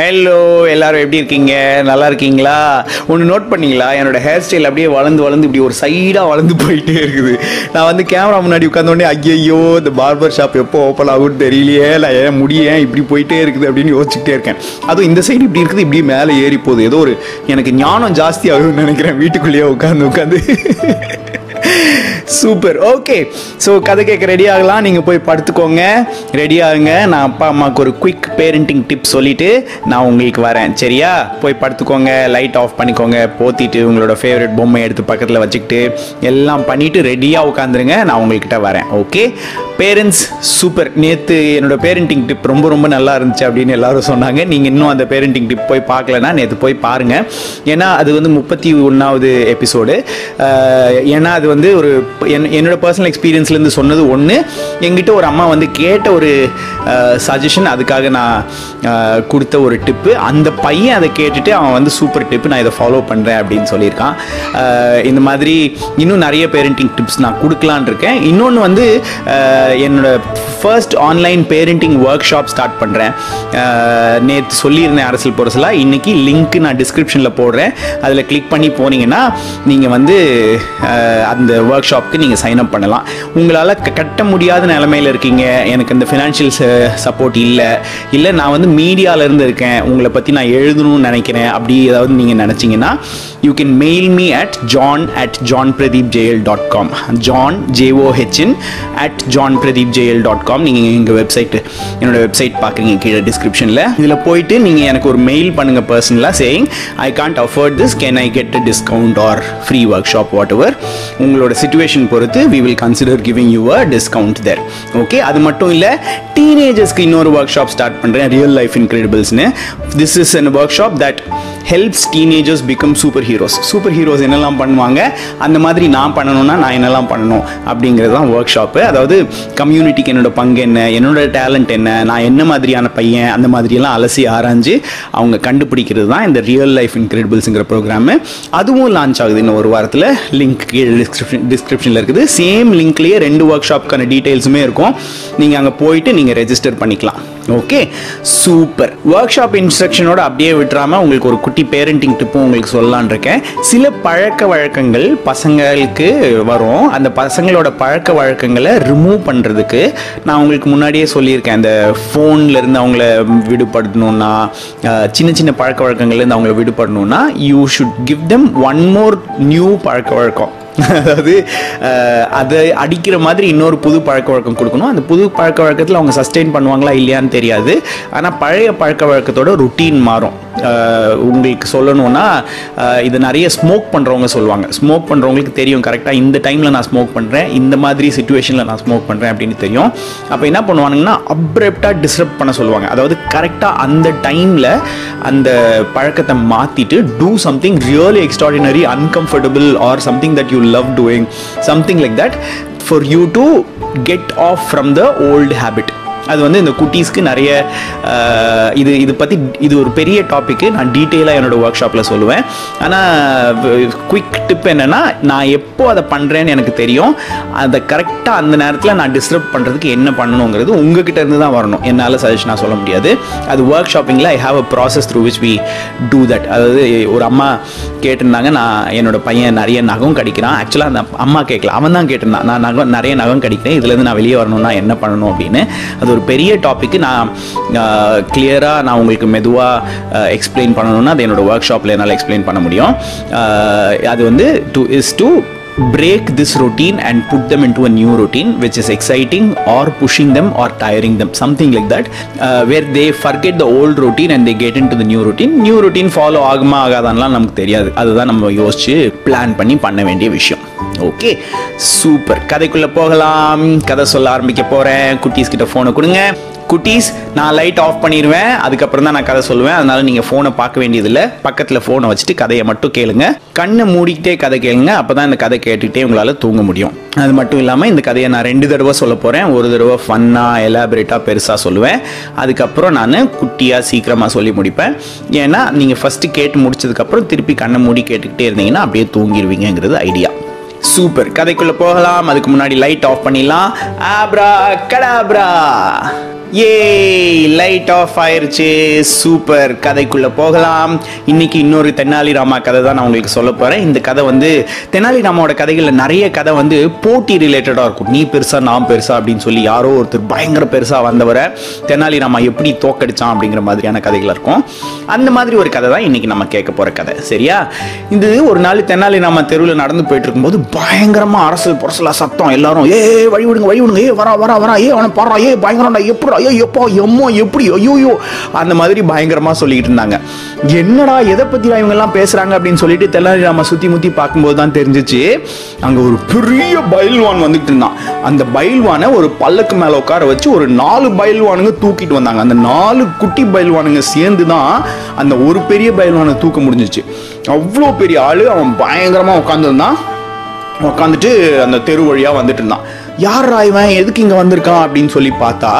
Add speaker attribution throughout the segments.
Speaker 1: hello எல்லாரும் எப்படி இருக்கீங்க நல்லா இருக்கீங்களா ஒன்று நோட் பண்ணிங்களா என்னோட ஹேர் ஸ்டைல் அப்படியே வளர்ந்து வளர்ந்து இப்படி ஒரு சைடாக வளர்ந்து போயிட்டே இருக்குது நான் வந்து கேமரா முன்னாடி உட்காந்தோடனே ஐயையோ இந்த பார்பர் ஷாப் எப்போ ஓப்பன் ஆகும் தெரியலையே இல்லை ஏன் முடியேன் இப்படி போயிட்டே இருக்குது அப்படின்னு யோசிச்சுட்டே இருக்கேன் அதுவும் இந்த சைடு இப்படி இருக்குது இப்படி மேலே ஏறி போகுது ஏதோ ஒரு எனக்கு ஞானம் ஜாஸ்தி ஆகும்னு நினைக்கிறேன் வீட்டுக்குள்ளேயே உட்காந்து உட்காந்து சூப்பர் ஓகே ஸோ கதை கேட்க ரெடி ஆகலாம் நீங்கள் போய் படுத்துக்கோங்க ரெடி ஆகுங்க நான் அப்பா அம்மாவுக்கு ஒரு குயிக் பேரண்டிங் டிப் சொல்லிவிட்டு நான் உங்களுக்கு வரேன் சரியா போய் படுத்துக்கோங்க லைட் ஆஃப் பண்ணிக்கோங்க போத்திட்டு உங்களோட ஃபேவரட் பொம்மை எடுத்து பக்கத்தில் வச்சுக்கிட்டு எல்லாம் பண்ணிவிட்டு ரெடியாக உட்காந்துருங்க நான் உங்கள்கிட்ட வரேன் ஓகே பேரண்ட்ஸ் சூப்பர் நேற்று என்னோட பேரண்டிங் டிப் ரொம்ப ரொம்ப நல்லா இருந்துச்சு அப்படின்னு எல்லாரும் சொன்னாங்க நீங்கள் இன்னும் அந்த பேரண்டிங் டிப் போய் பார்க்கலன்னா நேற்று போய் பாருங்கள் ஏன்னா அது வந்து முப்பத்தி ஒன்றாவது எபிசோடு ஏன்னா அது வந்து ஒரு என் என்னோட பர்சனல் எக்ஸ்பீரியன்ஸ்லேருந்து சொன்னது ஒன்று எங்கிட்ட ஒரு அம்மா வந்து கேட்ட ஒரு சஜஷன் அதுக்காக நான் கொடுத்த ஒரு டிப்பு அந்த பையன் அதை கேட்டுட்டு அவன் வந்து சூப்பர் டிப்பு நான் இதை ஃபாலோ பண்ணுறேன் அப்படின்னு சொல்லியிருக்கான் இந்த மாதிரி இன்னும் நிறைய பேரண்டிங் டிப்ஸ் நான் கொடுக்கலான் இருக்கேன் இன்னொன்று வந்து என்னோட first online parenting workshop start பண்ணுறேன் நேற்று சொல்லியிருந்தேன் அரசியல் பொருசலாக இன்றைக்கி லிங்க்கு நான் டிஸ்கிரிப்ஷனில் போடுறேன் அதில் கிளிக் பண்ணி போனீங்கன்னா நீங்கள் வந்து அந்த ஒர்க் ஷாப் ஒர்க்ஷாப்க்கு நீங்கள் சைன் அப் பண்ணலாம் உங்களால் கட்ட முடியாத நிலமையில் இருக்கீங்க எனக்கு இந்த ஃபினான்ஷியல் சப்போர்ட் இல்லை இல்லை நான் வந்து மீடியாவிலேருந்து இருக்கேன் உங்களை பற்றி நான் எழுதணும்னு நினைக்கிறேன் அப்படி ஏதாவது நீங்கள் நினச்சிங்கன்னா you can mail me at John at John Pradeep Jayal dot com John J O H N at John Pradeep Jayal dot com நீங்கள் எங்கள் வெப்சைட் என்னோடய வெப்சைட் பார்க்குறீங்க கீழே டிஸ்கிரிப்ஷனில் இதில் போயிட்டு நீங்கள் எனக்கு ஒரு மெயில் பண்ணுங்கள் பர்சனலாக saying I can't afford this can I get a discount or free workshop whatever உங்களோட சுச்சுவேஷன் லொக்கேஷன் பொறுத்து we will consider giving you a discount there okay அது மட்டும் இல்லை டீனேஜர்ஸ்க்கு இன்னொரு ஒர்க் ஷாப் ஸ்டார்ட் பண்ணுறேன் ரியல் லைஃப் இன்க்ரெடிபிள்ஸ்னு this is an workshop that helps teenagers become superheroes superheroes என்னெல்லாம் பண்ணுவாங்க அந்த மாதிரி நான் பண்ணணும்னா நான் என்னெல்லாம் பண்ணணும் அப்படிங்கிறது தான் ஒர்க் ஷாப்பு அதாவது கம்யூனிட்டிக்கு என்னோடய பங்கு என்ன என்னோடய டேலண்ட் என்ன நான் என்ன மாதிரியான பையன் அந்த மாதிரியெல்லாம் அலசி ஆராய்ஞ்சு அவங்க கண்டுபிடிக்கிறது தான் இந்த ரியல் லைஃப் இன்க்ரெடிபிள்ஸுங்கிற ப்ரோக்ராமு அதுவும் லான்ச் ஆகுது இன்னும் ஒரு வாரத்தில் லிங்க் கீழே டிஸ்கிரிப்ஷன் டிஸ்கிரிப்ஷனில் இருக்குது சேம் லிங்க்லேயே ரெண்டு ஒர்க் ஷாப்க்கான டீட்டெயில்ஸுமே இருக்கும் நீங்கள் அங்கே போயிட்டு நீங்கள் ரெஜிஸ்டர் பண்ணிக்கலாம் ஓகே சூப்பர் ஒர்க் ஷாப் இன்ஸ்ட்ரக்ஷனோட அப்படியே விட்டுறாமல் உங்களுக்கு ஒரு குட்டி பேரண்டிங் டிப்பும் உங்களுக்கு சொல்லலான் இருக்கேன் சில பழக்க வழக்கங்கள் பசங்களுக்கு வரும் அந்த பசங்களோட பழக்க வழக்கங்களை ரிமூவ் பண்ணுறதுக்கு நான் உங்களுக்கு முன்னாடியே சொல்லியிருக்கேன் அந்த ஃபோன்லேருந்து அவங்கள விடுபடணும்னா சின்ன சின்ன பழக்க வழக்கங்கள்லேருந்து அவங்கள விடுபடணும்னா you should give them one more new பழக்க வழக்கம் அதாவது அதை அடிக்கிற மாதிரி இன்னொரு புது பழக்க வழக்கம் கொடுக்கணும் அந்த புது பழக்க வழக்கத்தில் அவங்க சஸ்டெயின் பண்ணுவாங்களா இல்லையான்னு தெரியாது ஆனால் பழைய பழக்க வழக்கத்தோட ருட்டீன் மாறும் உங்களுக்கு சொல்லணும்னா இது நிறைய ஸ்மோக் பண்ணுறவங்க சொல்லுவாங்க ஸ்மோக் பண்ணுறவங்களுக்கு தெரியும் கரெக்டாக இந்த டைமில் நான் ஸ்மோக் பண்ணுறேன் இந்த மாதிரி சுச்சுவேஷனில் நான் ஸ்மோக் பண்ணுறேன் அப்படின்னு தெரியும் அப்போ என்ன பண்ணுவானுங்கன்னா அப்ரெப்டாக டிஸ்டர்ப் பண்ண சொல்லுவாங்க அதாவது கரெக்டாக அந்த டைமில் அந்த பழக்கத்தை மாற்றிட்டு two something really extraordinary uncomfortable or something that you love doing something like that for you to get off from the old habit அது வந்து இந்த குட்டீஸ்க்கு நிறைய இது இது பற்றி இது ஒரு பெரிய டாப்பிக்கு நான் டீட்டெயிலாக என்னோடய ஒர்க் ஷாப்பில் சொல்லுவேன் ஆனால் குயிக் டிப் என்னென்னா நான் எப்போ அதை பண்ணுறேன்னு எனக்கு தெரியும் அதை கரெக்டாக அந்த நேரத்தில் நான் டிஸ்டர்ப் பண்ணுறதுக்கு என்ன பண்ணணுங்கிறது உங்ககிட்ட இருந்து தான் வரணும் என்னால் சஜஷனாக சொல்ல முடியாது அது ஒர்க் ஷாப்பிங்கில் I have a process through which we do that அதாவது ஒரு அம்மா கேட்டிருந்தாங்க நான் என்னோடய பையன் நிறைய நகம் கடிக்கிறான் ஆக்சுவலாக அந்த அம்மா கேட்கல அவன் தான் கேட்டிருந்தான் நான் நகம் நிறைய நகம் கடிக்கிறேன் இதுலேருந்து நான் வெளியே வரணும்னா என்ன பண்ணணும் அப்படின்னு அது ஒரு ஒரு பெரிய டாப்பிக்கு நான் கிளியராக நான் உங்களுக்கு மெதுவாக எக்ஸ்பிளைன் பண்ணணும்னா அது என்னோடய ஒர்க் ஷாப்பில் என்னால் எக்ஸ்பிளைன் பண்ண முடியும் அது வந்து two is to break this routine and put them into a new routine which is exciting or pushing them or tiring them something like that uh, where they forget the old routine and they get into the new routine new routine follow ஆகுமா ஆகாதான்லாம் நமக்கு தெரியாது அதுதான் நம்ம யோசிச்சு plan பண்ணி பண்ண வேண்டிய விஷயம் ஓகே சூப்பர் கதைக்குள்ளே போகலாம் கதை சொல்ல ஆரம்பிக்க போகிறேன் குட்டீஸ் கிட்ட ஃபோனை கொடுங்க குட்டீஸ் நான் லைட் ஆஃப் பண்ணிடுவேன் அதுக்கப்புறம் தான் நான் கதை சொல்லுவேன் அதனால நீங்கள் ஃபோனை பார்க்க வேண்டியதில்லை பக்கத்தில் ஃபோனை வச்சுட்டு கதையை மட்டும் கேளுங்க கண்ணை மூடிக்கிட்டே கதை கேளுங்க அப்போ தான் இந்த கதை கேட்டுக்கிட்டே உங்களால் தூங்க முடியும் அது மட்டும் இல்லாமல் இந்த கதையை நான் ரெண்டு தடவை சொல்ல போகிறேன் ஒரு தடவை ஃபன்னாக எலாபரேட்டாக பெருசாக சொல்லுவேன் அதுக்கப்புறம் நான் குட்டியாக சீக்கிரமாக சொல்லி முடிப்பேன் ஏன்னா நீங்கள் ஃபஸ்ட்டு கேட்டு முடிச்சதுக்கப்புறம் திருப்பி கண்ணை மூடி கேட்டுக்கிட்டே இருந்தீங்கன்னா அப்படியே தூங்கிடுவீங்கிறது ஐடியா சூப்பர் கதைக்குள்ளே போகலாம் அதுக்கு முன்னாடி லைட் ஆஃப் பண்ணிடலாம் ஆப்ரா கடாப்ரா ஏ லைட் ஆஃப் ஆயிருச்சு சூப்பர் கதைக்குள்ளே போகலாம் இன்னைக்கு இன்னொரு தென்னாலிராமா கதை தான் நான் உங்களுக்கு சொல்ல போகிறேன் இந்த கதை வந்து தென்னாலிராமாவோட கதைகளில் நிறைய கதை வந்து போட்டி ரிலேட்டடாக இருக்கும் நீ பெருசாக நான் பெருசா அப்படின்னு சொல்லி யாரோ ஒருத்தர் பயங்கர பெருசாக வந்தவரை தென்னாலிராமா எப்படி தோக்கடிச்சான் அப்படிங்கிற மாதிரியான கதைகள் இருக்கும் அந்த மாதிரி ஒரு கதை தான் இன்னைக்கு நம்ம கேட்க போகிற கதை சரியா இது ஒரு நாள் தென்னாலிராமா தெருவில் நடந்து போயிட்டு இருக்கும்போது பயங்கரமாக அரசு புரசலாக சத்தம் எல்லாரும் ஏ வழி விடுங்க வழி விடுங்க ஏ வரா வரா வரா ஏ அவனை பாரா ஏ பயங்கரம்டா எப்படா ஐயோ எப்போ எம்மோ எப்படி ஐயோயோ அந்த மாதிரி பயங்கரமாக சொல்லிக்கிட்டு இருந்தாங்க என்னடா எதை பற்றி இவங்கெல்லாம் பேசுகிறாங்க அப்படின்னு சொல்லிட்டு தெல்லாலிராம சுற்றி முற்றி பார்க்கும்போது தான் தெரிஞ்சிச்சு அங்கே ஒரு பெரிய பயில்வான் வந்துட்டு இருந்தான் அந்த பயில்வானை ஒரு பல்லக்கு மேலே உட்கார வச்சு ஒரு நாலு பயில்வானுங்க தூக்கிட்டு வந்தாங்க அந்த நாலு குட்டி பயில்வானுங்க சேர்ந்து தான் அந்த ஒரு பெரிய பயில்வானை தூக்க முடிஞ்சிச்சு அவ்வளோ பெரிய ஆள் அவன் பயங்கரமாக உட்காந்துருந்தான் உட்காந்துட்டு அந்த தெரு வழியாக வந்துட்டு இருந்தான் யார் இவன் எதுக்கு இங்கே வந்திருக்கான் அப்படின்னு சொல்லி பார்த்தா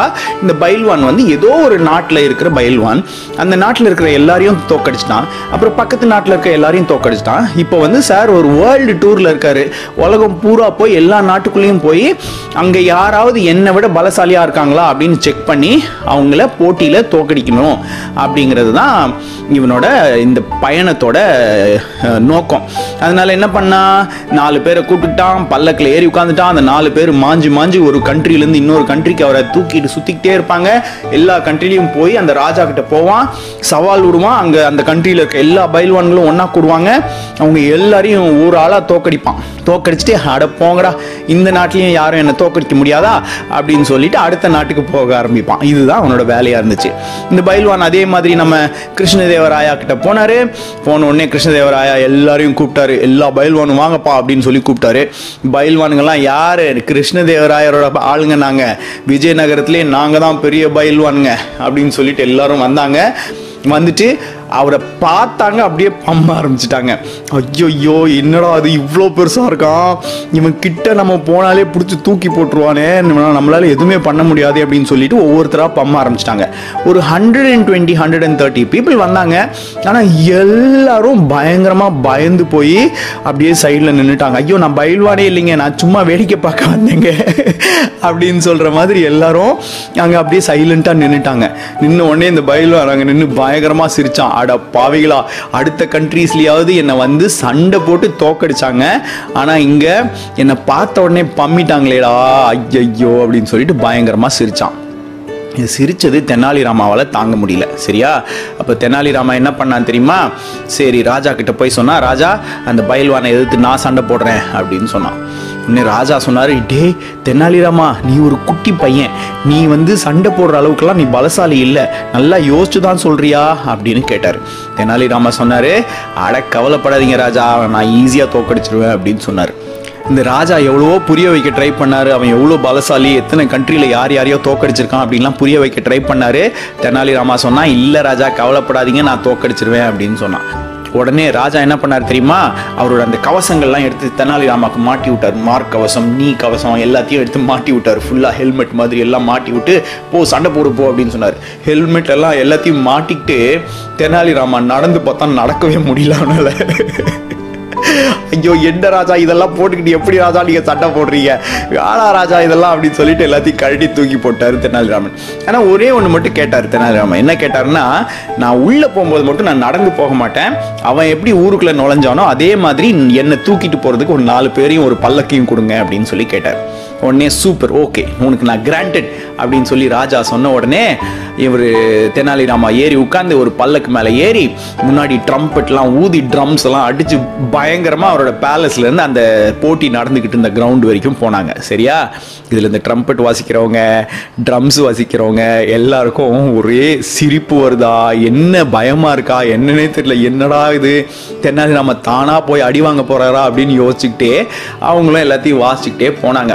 Speaker 1: இந்த பயில்வான் வந்து ஏதோ ஒரு நாட்டில் இருக்கிற பயில்வான் அந்த நாட்டில் இருக்கிற எல்லாரையும் தோக்கடிச்சிட்டான் அப்புறம் பக்கத்து நாட்டில் இருக்கிற எல்லாரையும் தோக்கடிச்சிட்டான் இப்போ வந்து சார் ஒரு வேர்ல்டு டூரில் இருக்கார் உலகம் பூரா போய் எல்லா நாட்டுக்குள்ளேயும் போய் அங்கே யாராவது என்னை விட பலசாலியாக இருக்காங்களா அப்படின்னு செக் பண்ணி அவங்கள போட்டியில் தோக்கடிக்கணும் அப்படிங்கிறது தான் இவனோட இந்த பயணத்தோட நோக்கம் அதனால் என்ன பண்ணா நாலு பேரை கூப்பிட்டுட்டான் பல்லக்கில் ஏறி உட்காந்துட்டான் அந்த நாலு பேர் மா மாஞ்சு மாஞ்சு ஒரு கண்ட்ரிலேருந்து இன்னொரு கண்ட்ரிக்கு அவரை தூக்கிட்டு சுற்றிக்கிட்டே இருப்பாங்க எல்லா கண்ட்ரிலையும் போய் அந்த ராஜா கிட்ட போவான் சவால் விடுவான் அங்கே அந்த கண்ட்ரியில் இருக்க எல்லா பயில்வான்களும் ஒன்றா கூடுவாங்க அவங்க எல்லாரையும் ஒரு ஆளாக தோக்கடிப்பான் தோக்கடிச்சுட்டு அட போங்கடா இந்த நாட்டிலையும் யாரும் என்னை தோக்கடிக்க முடியாதா அப்படின்னு சொல்லிட்டு அடுத்த நாட்டுக்கு போக ஆரம்பிப்பான் இதுதான் அவனோட வேலையாக இருந்துச்சு இந்த பயில்வான் அதே மாதிரி நம்ம கிருஷ்ணதேவராயா கிட்ட போனார் போன உடனே கிருஷ்ணதேவராயா எல்லாரையும் கூப்பிட்டாரு எல்லா பயில்வானும் வாங்கப்பா அப்படின்னு சொல்லி கூப்பிட்டாரு பைல்வானுங்கெல்லாம் யார் கிருஷ்ணதேவராயரோட ஆளுங்க நாங்கள் விஜயநகரத்துலேயே நாங்கள் தான் பெரிய பயில்வானுங்க அப்படின்னு சொல்லிட்டு எல்லாரும் வந்தாங்க வந்துட்டு அவரை பார்த்தாங்க அப்படியே பம்ப ஆரம்பிச்சிட்டாங்க ஐயோ என்னடா அது இவ்வளோ பெருசாக இருக்கான் இவன் கிட்ட நம்ம போனாலே பிடிச்சி தூக்கி போட்டுருவானே நம்மளால் எதுவுமே பண்ண முடியாது அப்படின்னு சொல்லிட்டு ஒவ்வொருத்தராக பம்ப ஆரம்பிச்சிட்டாங்க ஒரு hundred and twenty hundred and thirty people வந்தாங்க ஆனால் எல்லாரும் பயங்கரமாக பயந்து போய் அப்படியே சைடில் நின்றுட்டாங்க ஐயோ நான் பயில்வானே இல்லைங்க நான் சும்மா வேடிக்கை பார்க்க வந்தேங்க அப்படின்னு சொல்கிற மாதிரி எல்லாரும் அங்கே அப்படியே சைலண்ட்டாக நின்றுட்டாங்க நின்று உடனே இந்த பயில்வான் அங்கே நின்று பயங்கரமாக சிரித்தான் அட பாவிகளா அடுத்த கண்ட்ரீஸ்லயாவது என்னை வந்து சண்டை போட்டு தோக்கடிச்சாங்க ஆனால் இங்கே என்னை பார்த்த உடனே பம்மிட்டாங்களேடா ஐயோ அப்படின்னு சொல்லிட்டு பயங்கரமாக சிரித்தான் சிரித்தது தெனாலிராமாவால் தாங்க முடியல சரியா அப்போ தெனாலிராமா என்ன பண்ணான் தெரியுமா சரி ராஜா கிட்ட போய் சொன்னால் ராஜா அந்த பயில்வானை எதிர்த்து நான் சண்டை போடுறேன் அப்படின்னு சொன்னான் உன்னை ராஜா சொன்னார் டே தென்னாலிராமா நீ ஒரு குட்டி பையன் நீ வந்து சண்டை போடுற அளவுக்குலாம் நீ பலசாலி இல்லை நல்லா யோசிச்சு தான் சொல்றியா அப்படின்னு கேட்டார் தெனாலிராமா சொன்னார் அட கவலைப்படாதீங்க ராஜா நான் ஈஸியாக தோக்கடிச்சிருவேன் அப்படின்னு சொன்னார் இந்த ராஜா எவ்வளவோ புரிய வைக்க ட்ரை பண்ணார் அவன் எவ்வளோ பலசாலி எத்தனை கண்ட்ரியில் யார் யாரையோ தோக்கடிச்சிருக்கான் அப்படின்லாம் புரிய வைக்க ட்ரை பண்ணார் தெனாலிராமா சொன்னால் இல்லை ராஜா கவலைப்படாதீங்க நான் தோக்கடிச்சிருவேன் அப்படின்னு சொன்னான் உடனே ராஜா என்ன பண்ணார் தெரியுமா அவரோட அந்த கவசங்கள்லாம் எடுத்து தெனாலிராமாவுக்கு மாட்டி விட்டார் மார்க் கவசம் நீ கவசம் எல்லாத்தையும் எடுத்து மாட்டி விட்டார் ஃபுல்லாக ஹெல்மெட் மாதிரி எல்லாம் மாட்டி விட்டு போ சண்டை போடு போ அப்படின்னு சொன்னார் ஹெல்மெட் எல்லாம் எல்லாத்தையும் மாட்டிக்கிட்டு தெனாலிராமா நடந்து பார்த்தா நடக்கவே முடியல அவனால் ஐயோ என்ன ராஜா இதெல்லாம் போட்டுக்கிட்டு எப்படி ராஜா நீங்கள் சண்டை போடுறீங்க ஆளா ராஜா இதெல்லாம் அப்படின்னு சொல்லிட்டு எல்லாத்தையும் கழட்டி தூக்கி போட்டார் தெனாலிராமன் ஆனா ஒரே ஒன்று மட்டும் கேட்டார் தெனாலிராமன் என்ன கேட்டாருன்னா நான் உள்ளே போகும்போது மட்டும் நான் நடந்து போக மாட்டேன் அவன் எப்படி ஊருக்குள்ளே நுழைஞ்சானோ அதே மாதிரி என்னை தூக்கிட்டு போகிறதுக்கு ஒரு நாலு பேரையும் ஒரு பல்லக்கையும் கொடுங்க அப்படின்னு சொல்லி கேட்டார் உடனே சூப்பர் ஓகே உனக்கு நான் கிராண்டட் அப்படின்னு சொல்லி ராஜா சொன்ன உடனே இவர் தெனாலிராமா ஏறி உட்காந்து ஒரு பல்லக்கு மேலே ஏறி முன்னாடி ட்ரம்பெட்லாம் ஊதி ட்ரம்ஸ் எல்லாம் அடித்து பயங்கரமாக அவரோட பேலஸ்லேருந்து அந்த போட்டி நடந்துக்கிட்டு இருந்த கிரவுண்டு வரைக்கும் போனாங்க சரியா இதில் இந்த ட்ரம்பெட் வாசிக்கிறவங்க ட்ரம்ஸ் வாசிக்கிறவங்க எல்லாருக்கும் ஒரே சிரிப்பு வருதா என்ன பயமாக இருக்கா என்னன்னே தெரியல என்னடா இது தென்னாலிராமா தானாக போய் அடி வாங்க போகிறாரா அப்படின்னு யோசிச்சுக்கிட்டே அவங்களும் எல்லாத்தையும் வாசிச்சுக்கிட்டே போனாங்க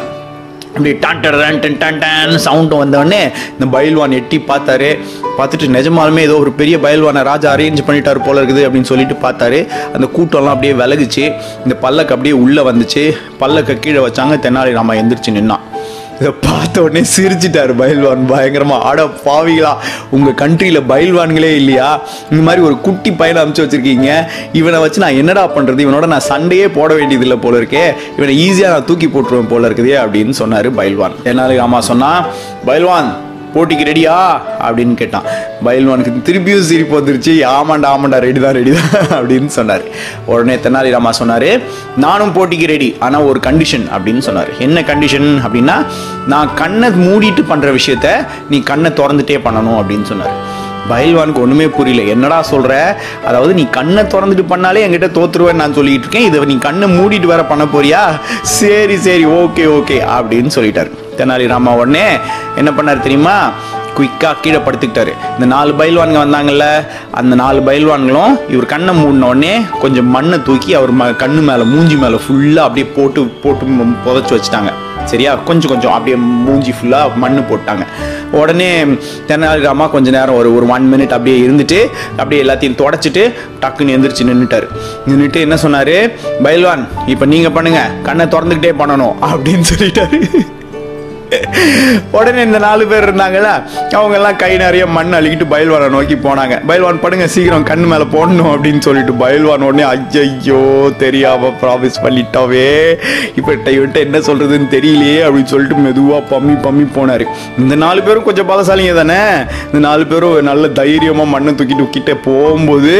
Speaker 1: அப்படி டான் டன் டன் டன் சவுண்டு வந்தோடனே இந்த பயில்வான் எட்டி பார்த்தாரு பார்த்துட்டு நிஜமாலுமே ஏதோ ஒரு பெரிய பயில்வானை ராஜா அரேஞ்ச் பண்ணிட்டாரு போல இருக்குது அப்படின்னு சொல்லிட்டு பார்த்தாரு அந்த கூட்டம்லாம் அப்படியே விலகுச்சு இந்த பல்லக்கு அப்படியே உள்ளே வந்துச்சு பல்லக்கை கீழே வச்சாங்க தென்னாலி ராமா எந்திரிச்சு நின்னான் இதை பார்த்த உடனே சிரிச்சிட்டார் பயில்வான் பயங்கரமாக ஆட பாவிகளா உங்கள் கண்ட்ரியில் பயில்வான்களே இல்லையா இந்த மாதிரி ஒரு குட்டி பையனை அமுச்சு வச்சுருக்கீங்க இவனை வச்சு நான் என்னடா பண்ணுறது இவனோட நான் சண்டையே போட வேண்டியதில்லை போல இருக்கே இவனை ஈஸியாக நான் தூக்கி போட்டுருவேன் போல இருக்குதே அப்படின்னு சொன்னார் பயில்வான் என்னால் ஆமாம் சொன்னால் பயில்வான் போட்டிக்கு ரெடியா அப்படின்னு கேட்டான் பயில்வானுக்கு திருப்பியும் சிரிப்பு வந்துருச்சு ஆமாண்டா ஆமாண்டா ரெடி தான் ரெடி தான் அப்படின்னு சொன்னார் உடனே தெனாலிராமா சொன்னார் நானும் போட்டிக்கு ரெடி ஆனால் ஒரு கண்டிஷன் அப்படின்னு சொன்னார் என்ன கண்டிஷன் அப்படின்னா நான் கண்ணை மூடிட்டு பண்ணுற விஷயத்த நீ கண்ணை திறந்துட்டே பண்ணணும் அப்படின்னு சொன்னார் பயில்வானுக்கு ஒன்றுமே புரியல என்னடா சொல்கிற அதாவது நீ கண்ணை திறந்துட்டு பண்ணாலே என்கிட்ட தோத்துருவேன்னு நான் சொல்லிட்டு இருக்கேன் இதை நீ கண்ணை மூடிட்டு வேற பண்ண போறியா சரி சரி ஓகே ஓகே அப்படின்னு சொல்லிட்டார் தெனாலிராமா உடனே என்ன பண்ணார் தெரியுமா குயிக்காக கீழே படுத்துக்கிட்டாரு இந்த நாலு பயில்வான்கள் வந்தாங்கல்ல அந்த நாலு பயில்வான்களும் இவர் கண்ணை மூடின உடனே கொஞ்சம் மண்ணை தூக்கி அவர் ம கண்ணு மேலே மூஞ்சி மேலே ஃபுல்லாக அப்படியே போட்டு போட்டு புதைச்சி வச்சுட்டாங்க சரியா கொஞ்சம் கொஞ்சம் அப்படியே மூஞ்சி ஃபுல்லாக மண் போட்டாங்க உடனே தென்னாலிராமா கொஞ்சம் நேரம் ஒரு ஒரு ஒன் மினிட் அப்படியே இருந்துட்டு அப்படியே எல்லாத்தையும் தொடச்சிட்டு டக்குன்னு எந்திரிச்சு நின்றுட்டார் நின்றுட்டு என்ன சொன்னார் பைல்வான் இப்போ நீங்கள் பண்ணுங்கள் கண்ணை திறந்துக்கிட்டே பண்ணணும் அப்படின்னு சொல்லிட்டாரு உடனே இந்த நாலு பேர் இருந்தாங்களா அவங்க எல்லாம் கை நிறைய மண் அழுகிட்டு பயல்வானை நோக்கி போனாங்க பயல்வான் படுங்க சீக்கிரம் கண் மேலே போடணும் அப்படின்னு சொல்லிட்டு பயல்வான் உடனே ஐயையோ தெரியாம ப்ராமிஸ் பண்ணிட்டாவே இப்போ விட்ட என்ன சொல்றதுன்னு தெரியலையே அப்படின்னு சொல்லிட்டு மெதுவாக பம்மி பம்மி போனார் இந்த நாலு பேரும் கொஞ்சம் பலசாலிங்க தானே இந்த நாலு பேரும் நல்ல தைரியமாக மண்ணை தூக்கிட்டு கிட்டே போகும்போது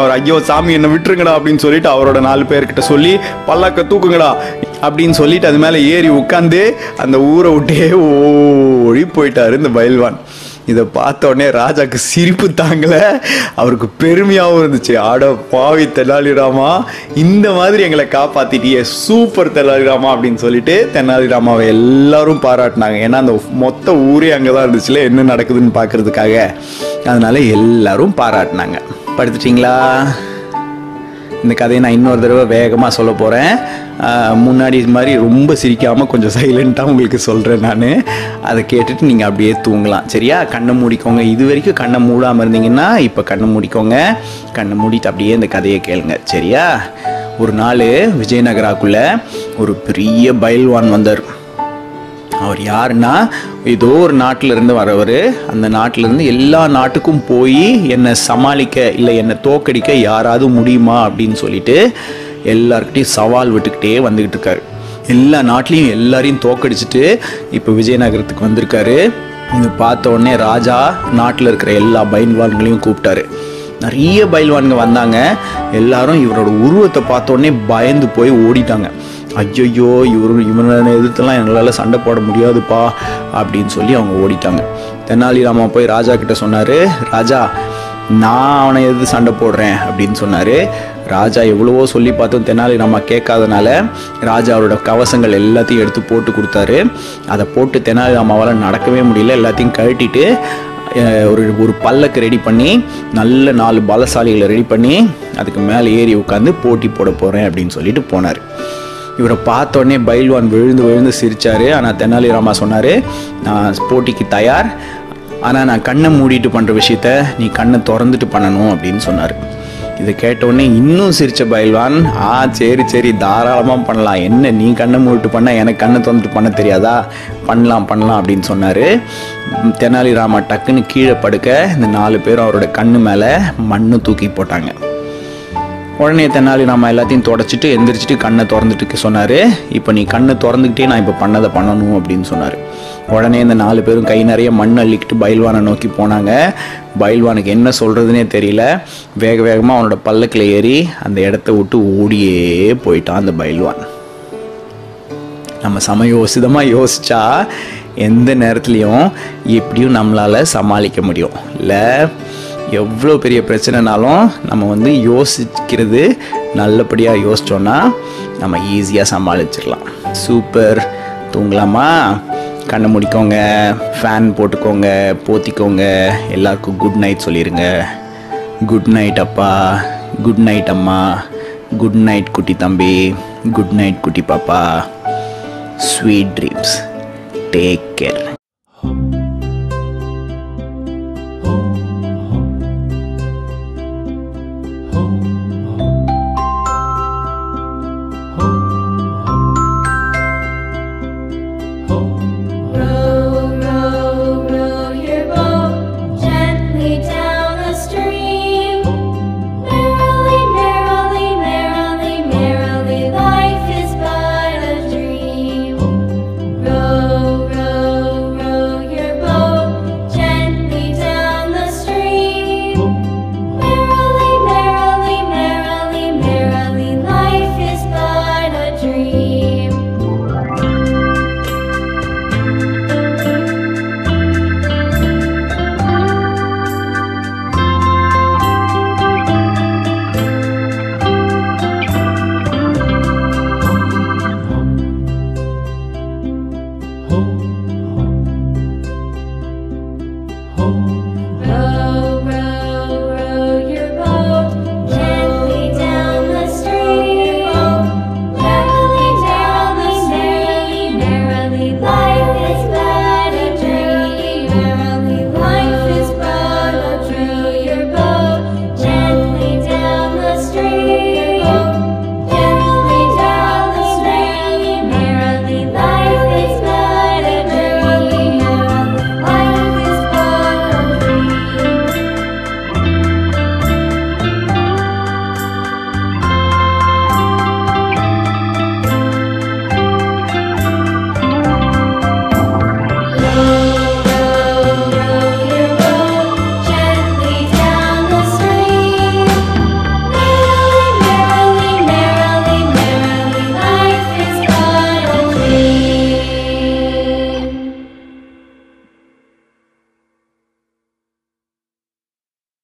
Speaker 1: அவர் ஐயோ சாமி என்னை விட்டுருங்கடா அப்படின்னு சொல்லிட்டு அவரோட நாலு பேர்கிட்ட சொல்லி பல்லாக்க தூக்குங்கடா அப்படின்னு சொல்லிட்டு அது மேலே ஏறி உட்காந்து அந்த ஊரை விட்டே ஓடி போயிட்டாரு இந்த பயல்வான் இதை பார்த்த உடனே ராஜாக்கு சிரிப்பு தாங்கல அவருக்கு பெருமையாகவும் இருந்துச்சு ஆட பாவி தெனாலிராமா இந்த மாதிரி எங்களை காப்பாத்திட்டியே சூப்பர் தெனாலிராமா அப்படின்னு சொல்லிட்டு தெனாலிராமாவை எல்லாரும் பாராட்டினாங்க ஏன்னா அந்த மொத்த ஊரே அங்கே தான் இருந்துச்சுல என்ன நடக்குதுன்னு பார்க்கறதுக்காக அதனால எல்லாரும் பாராட்டினாங்க படுத்துட்டீங்களா இந்த கதையை நான் இன்னொரு தடவை வேகமாக சொல்ல போகிறேன் முன்னாடி இது மாதிரி ரொம்ப சிரிக்காமல் கொஞ்சம் சைலண்ட்டாக உங்களுக்கு சொல்கிறேன் நான் அதை கேட்டுட்டு நீங்கள் அப்படியே தூங்கலாம் சரியா கண்ணை மூடிக்கோங்க இது வரைக்கும் கண்ணை மூடாமல் இருந்தீங்கன்னா இப்போ கண்ணை மூடிக்கோங்க கண்ணை மூடிட்டு அப்படியே இந்த கதையை கேளுங்க சரியா ஒரு நாள் விஜயநகராக்குள்ளே ஒரு பெரிய பயல்வான் வந்தார் அவர் யாருன்னா ஏதோ ஒரு நாட்டிலிருந்து வரவர் அந்த நாட்டிலிருந்து எல்லா நாட்டுக்கும் போய் என்னை சமாளிக்க இல்லை என்னை தோக்கடிக்க யாராவது முடியுமா அப்படின்னு சொல்லிட்டு எல்லாருக்கிட்டையும் சவால் விட்டுக்கிட்டே வந்துக்கிட்டு இருக்காரு எல்லா நாட்டிலையும் எல்லாரையும் தோக்கடிச்சிட்டு இப்போ விஜயநகரத்துக்கு வந்திருக்காரு இதை பார்த்த உடனே ராஜா நாட்டில் இருக்கிற எல்லா பயன்வான்களையும் கூப்பிட்டாரு நிறைய பயில்வான்கள் வந்தாங்க எல்லாரும் இவரோட உருவத்தை உடனே பயந்து போய் ஓடிட்டாங்க ஐயையோ இவர் இவனை எதிர்த்தெல்லாம் எங்களால் சண்டை போட முடியாதுப்பா அப்படின்னு சொல்லி அவங்க ஓடிட்டாங்க தென்னாலிராமா போய் ராஜா கிட்ட சொன்னார் ராஜா நான் அவனை எது சண்டை போடுறேன் அப்படின்னு சொன்னார் ராஜா எவ்வளவோ சொல்லி பார்த்தோம் தெனாலி கேட்காதனால ராஜா அவரோட கவசங்கள் எல்லாத்தையும் எடுத்து போட்டு கொடுத்தாரு அதை போட்டு தெனாலி நடக்கவே முடியல எல்லாத்தையும் கழட்டிட்டு ஒரு ஒரு பல்லக்கு ரெடி பண்ணி நல்ல நாலு பலசாலிகளை ரெடி பண்ணி அதுக்கு மேலே ஏறி உட்காந்து போட்டி போட போகிறேன் அப்படின்னு சொல்லிட்டு போனார் இவரை பார்த்தோடனே பைல்வான் விழுந்து விழுந்து சிரித்தார் ஆனால் தெனாலிராமா சொன்னார் நான் போட்டிக்கு தயார் ஆனால் நான் கண்ணை மூடிட்டு பண்ணுற விஷயத்த நீ கண்ணை திறந்துட்டு பண்ணணும் அப்படின்னு சொன்னார் இதை கேட்டவுடனே இன்னும் சிரித்த பயில்வான் ஆ சரி சரி தாராளமாக பண்ணலாம் என்ன நீ கண்ணை மூடிட்டு பண்ணால் எனக்கு கண்ணை திறந்துட்டு பண்ண தெரியாதா பண்ணலாம் பண்ணலாம் அப்படின்னு சொன்னார் தெனாலிராமா டக்குன்னு கீழே படுக்க இந்த நாலு பேரும் அவரோட கண்ணு மேலே மண்ணு தூக்கி போட்டாங்க உடனே தென்னாலி நம்ம எல்லாத்தையும் தொடச்சிட்டு எந்திரிச்சிட்டு கண்ணை திறந்துட்டு சொன்னார் இப்போ நீ கண்ணை திறந்துக்கிட்டே நான் இப்போ பண்ணதை பண்ணணும் அப்படின்னு சொன்னார் உடனே இந்த நாலு பேரும் கை நிறைய மண் அள்ளிக்கிட்டு பயில்வானை நோக்கி போனாங்க பயில்வானுக்கு என்ன சொல்கிறதுனே தெரியல வேக வேகமாக அவனோட பல்லக்கில் ஏறி அந்த இடத்த விட்டு ஓடியே போயிட்டான் அந்த பயில்வான் நம்ம சமயோசிதமாக யோசித்தா எந்த நேரத்துலையும் எப்படியும் நம்மளால் சமாளிக்க முடியும் இல்லை எவ்வளோ பெரிய பிரச்சனைனாலும் நம்ம வந்து யோசிக்கிறது நல்லபடியாக யோசித்தோன்னா நம்ம ஈஸியாக சமாளிச்சிடலாம் சூப்பர் தூங்கலாமா கண்ணை முடிக்கோங்க ஃபேன் போட்டுக்கோங்க போத்திக்கோங்க எல்லாருக்கும் குட் நைட் சொல்லிடுங்க குட் நைட் அப்பா குட் நைட் அம்மா குட் நைட் குட்டி தம்பி குட் நைட் குட்டி பாப்பா ஸ்வீட் ட்ரீம்ஸ் டேக் கேர்